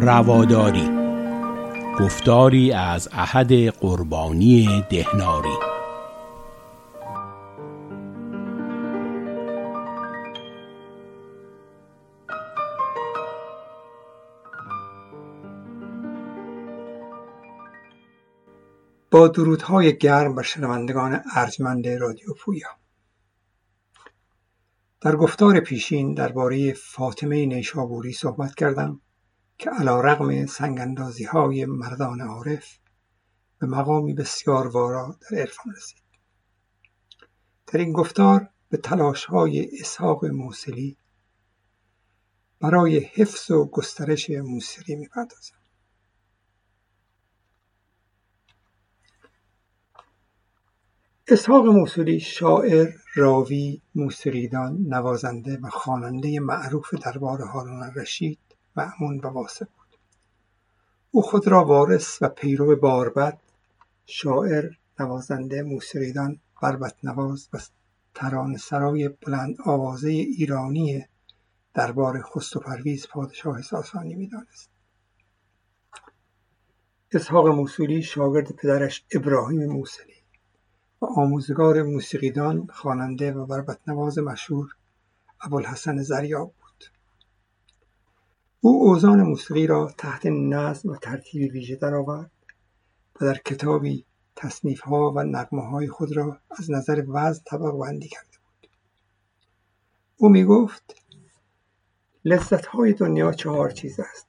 رواداری. گفتاری از احد قربانی دهناری. با درودهای گرم بر شنوندگان ارجمند رادیو پویا. در گفتار پیشین درباره فاطمه نیشابوری صحبت کردم. که علا رغم سنگاندازی های مردان عارف به مقامی بسیار وارا در عرفان رسید. در این گفتار به تلاش های اسحاق موسلی برای حفظ و گسترش موسیقی می‌پردازم. اسحاق موسولی شاعر، راوی، موسیقیدان، نوازنده و خواننده معروف دربار هارون الرشید مأمون و واسه بود. او خود را وارث و پیرو باربد شاعر نوازنده موسیقیدان بربط نواز و تران سرای بلند آوازه ایرانی دربار خست پرویز پادشاه ساسانی می‌دانست. اسحاق موسولی شاگرد پدرش ابراهیم موسلی و آموزگار موسیقیدان خواننده و بربط نواز مشهور ابوالحسن زریاب. او اوزان موسیقی را تحت نظم و ترتیب ویژه درآورد و در کتابی ها و های خود را از نظر وزن طبق بندی کرده بود. او می گفت لذت های دنیا چهار چیز است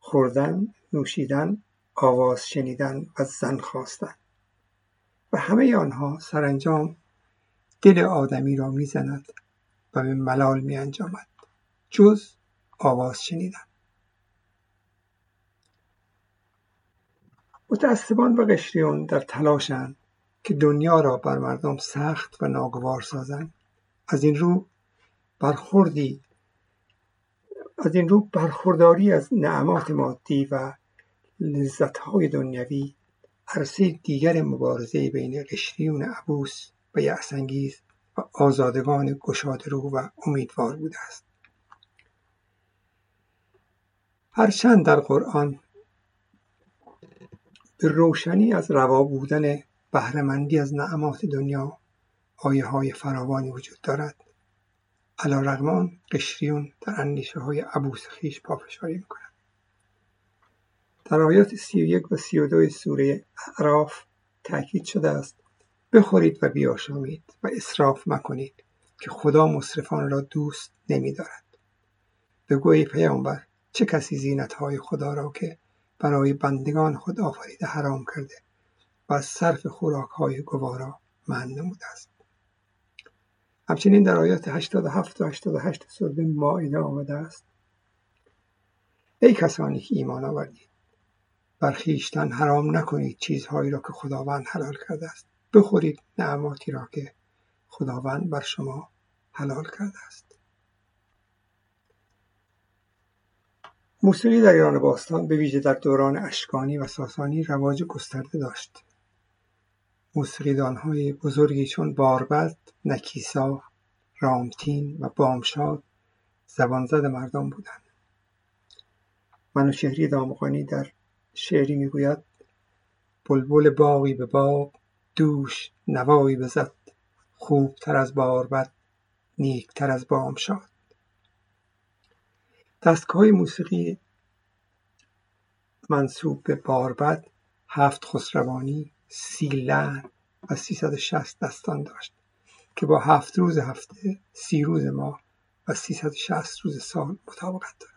خوردن نوشیدن آواز شنیدن و زن خواستن. و همه آنها سرانجام دل آدمی را می‌زند و به ملال می انجامد جز آواز شنیدن متعصبان و قشریون در تلاشند که دنیا را بر مردم سخت و ناگوار سازند از این رو برخوردی از این رو برخورداری از نعمات مادی و لذتهای دنیوی عرصه دیگر مبارزه بین قشریون عبوس و یأسانگیز و آزادگان گشادرو و امیدوار بوده است. هرچند در قرآن به روشنی از روا بودن بهرهمندی از نعمات دنیا آیه های فراوانی وجود دارد. علا رغمان قشریون در اندیشه های عبوس خیش پافشاری می‌کنند. در آیات سی و یک و سی و دو سوره اعراف تأکید شده است بخورید و بیاشامید و اصراف مکنید که خدا مصرفان را دوست نمیدارد. بگو ای پیامبر چه کسی زینتهای خدا را که برای بندگان خود آفریده حرام کرده و از صرف خوراکهای گوارا منع نموده است؟ همچنین در آیات 87 و 88 سوره مائده آمده است. ای کسانی که ایمان آوردید بر خویشتن حرام نکنید چیزهایی را که خداوند حلال کرده است. بخورید نعماتی را که خداوند بر شما حلال کرده است. موسیقی در ایران باستان به ویژه در دوران اشکانی و ساسانی رواج گسترده داشت. موسیقیدانهای بزرگی چون باربد نکیسا رامتین و بامشاد زبانزد مردم بودند. منوچهری دامغانی در شعری می‌گوید بلبل باغی به باغ دوش نوایی بزد خوبتر از باربد نیکتر از بامشاد. دستگاه موسیقی منصوب به باربد هفت خسروانی سی لحن و 360 دستان داشت که با هفت روز هفته سی روز ماه و 360 روز سال مطابقت دارد.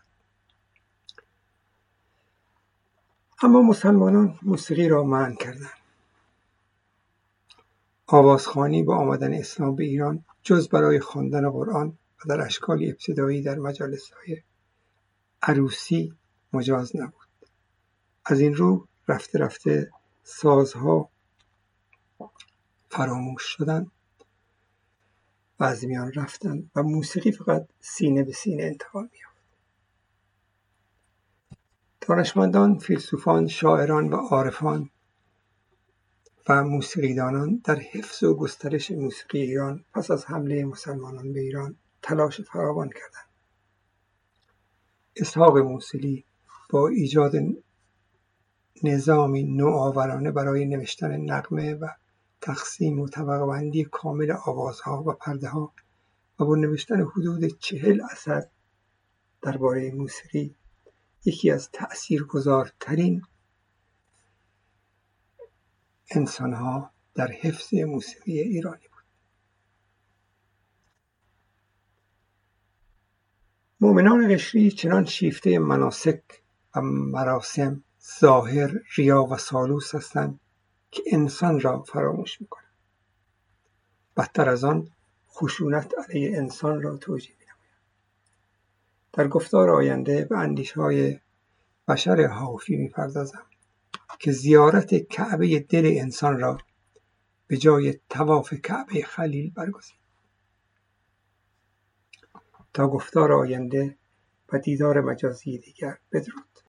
اما مسلمانان موسیقی را منع کردند. آوازخوانی با آمدن اسلام به ایران جز برای خواندن قرآن و در اشکال ابتدایی در مجالس های عروسی مجاز نبود. از این رو رفته رفته سازها فراموش شدن و از میان رفتن و موسیقی فقط سینه به سینه انتقال میافت دانشمندان فیلسوفان شاعران و عارفان و موسیقیدانان در حفظ و گسترش موسیقی ایران پس از حمله مسلمانان به ایران تلاش فراوان کردند. اسحاق موسلی با ایجاد نظامی نوآورانه برای نوشتن نقمه و تقسیم و طبقه کامل آوازها و پرده ها و با نوشتن حدود چهل اثر درباره موسیقی یکی از تأثیرگذارترین انسانها در حفظ موسیقی ایرانی مؤمنان قشری چنان شیفته مناسک و مراسم ظاهر ریا و سالوس هستند که انسان را فراموش می‌کنند. بدتر از آن خشونت علیه انسان را توجیه مینمایند در گفتار آینده به اندیشهای بشر حافی می‌پردازم که زیارت کعبه دل انسان را به جای تواف کعبه خلیل برگزید. تا گفتار آینده و دیدار مجازی دیگر بدرود.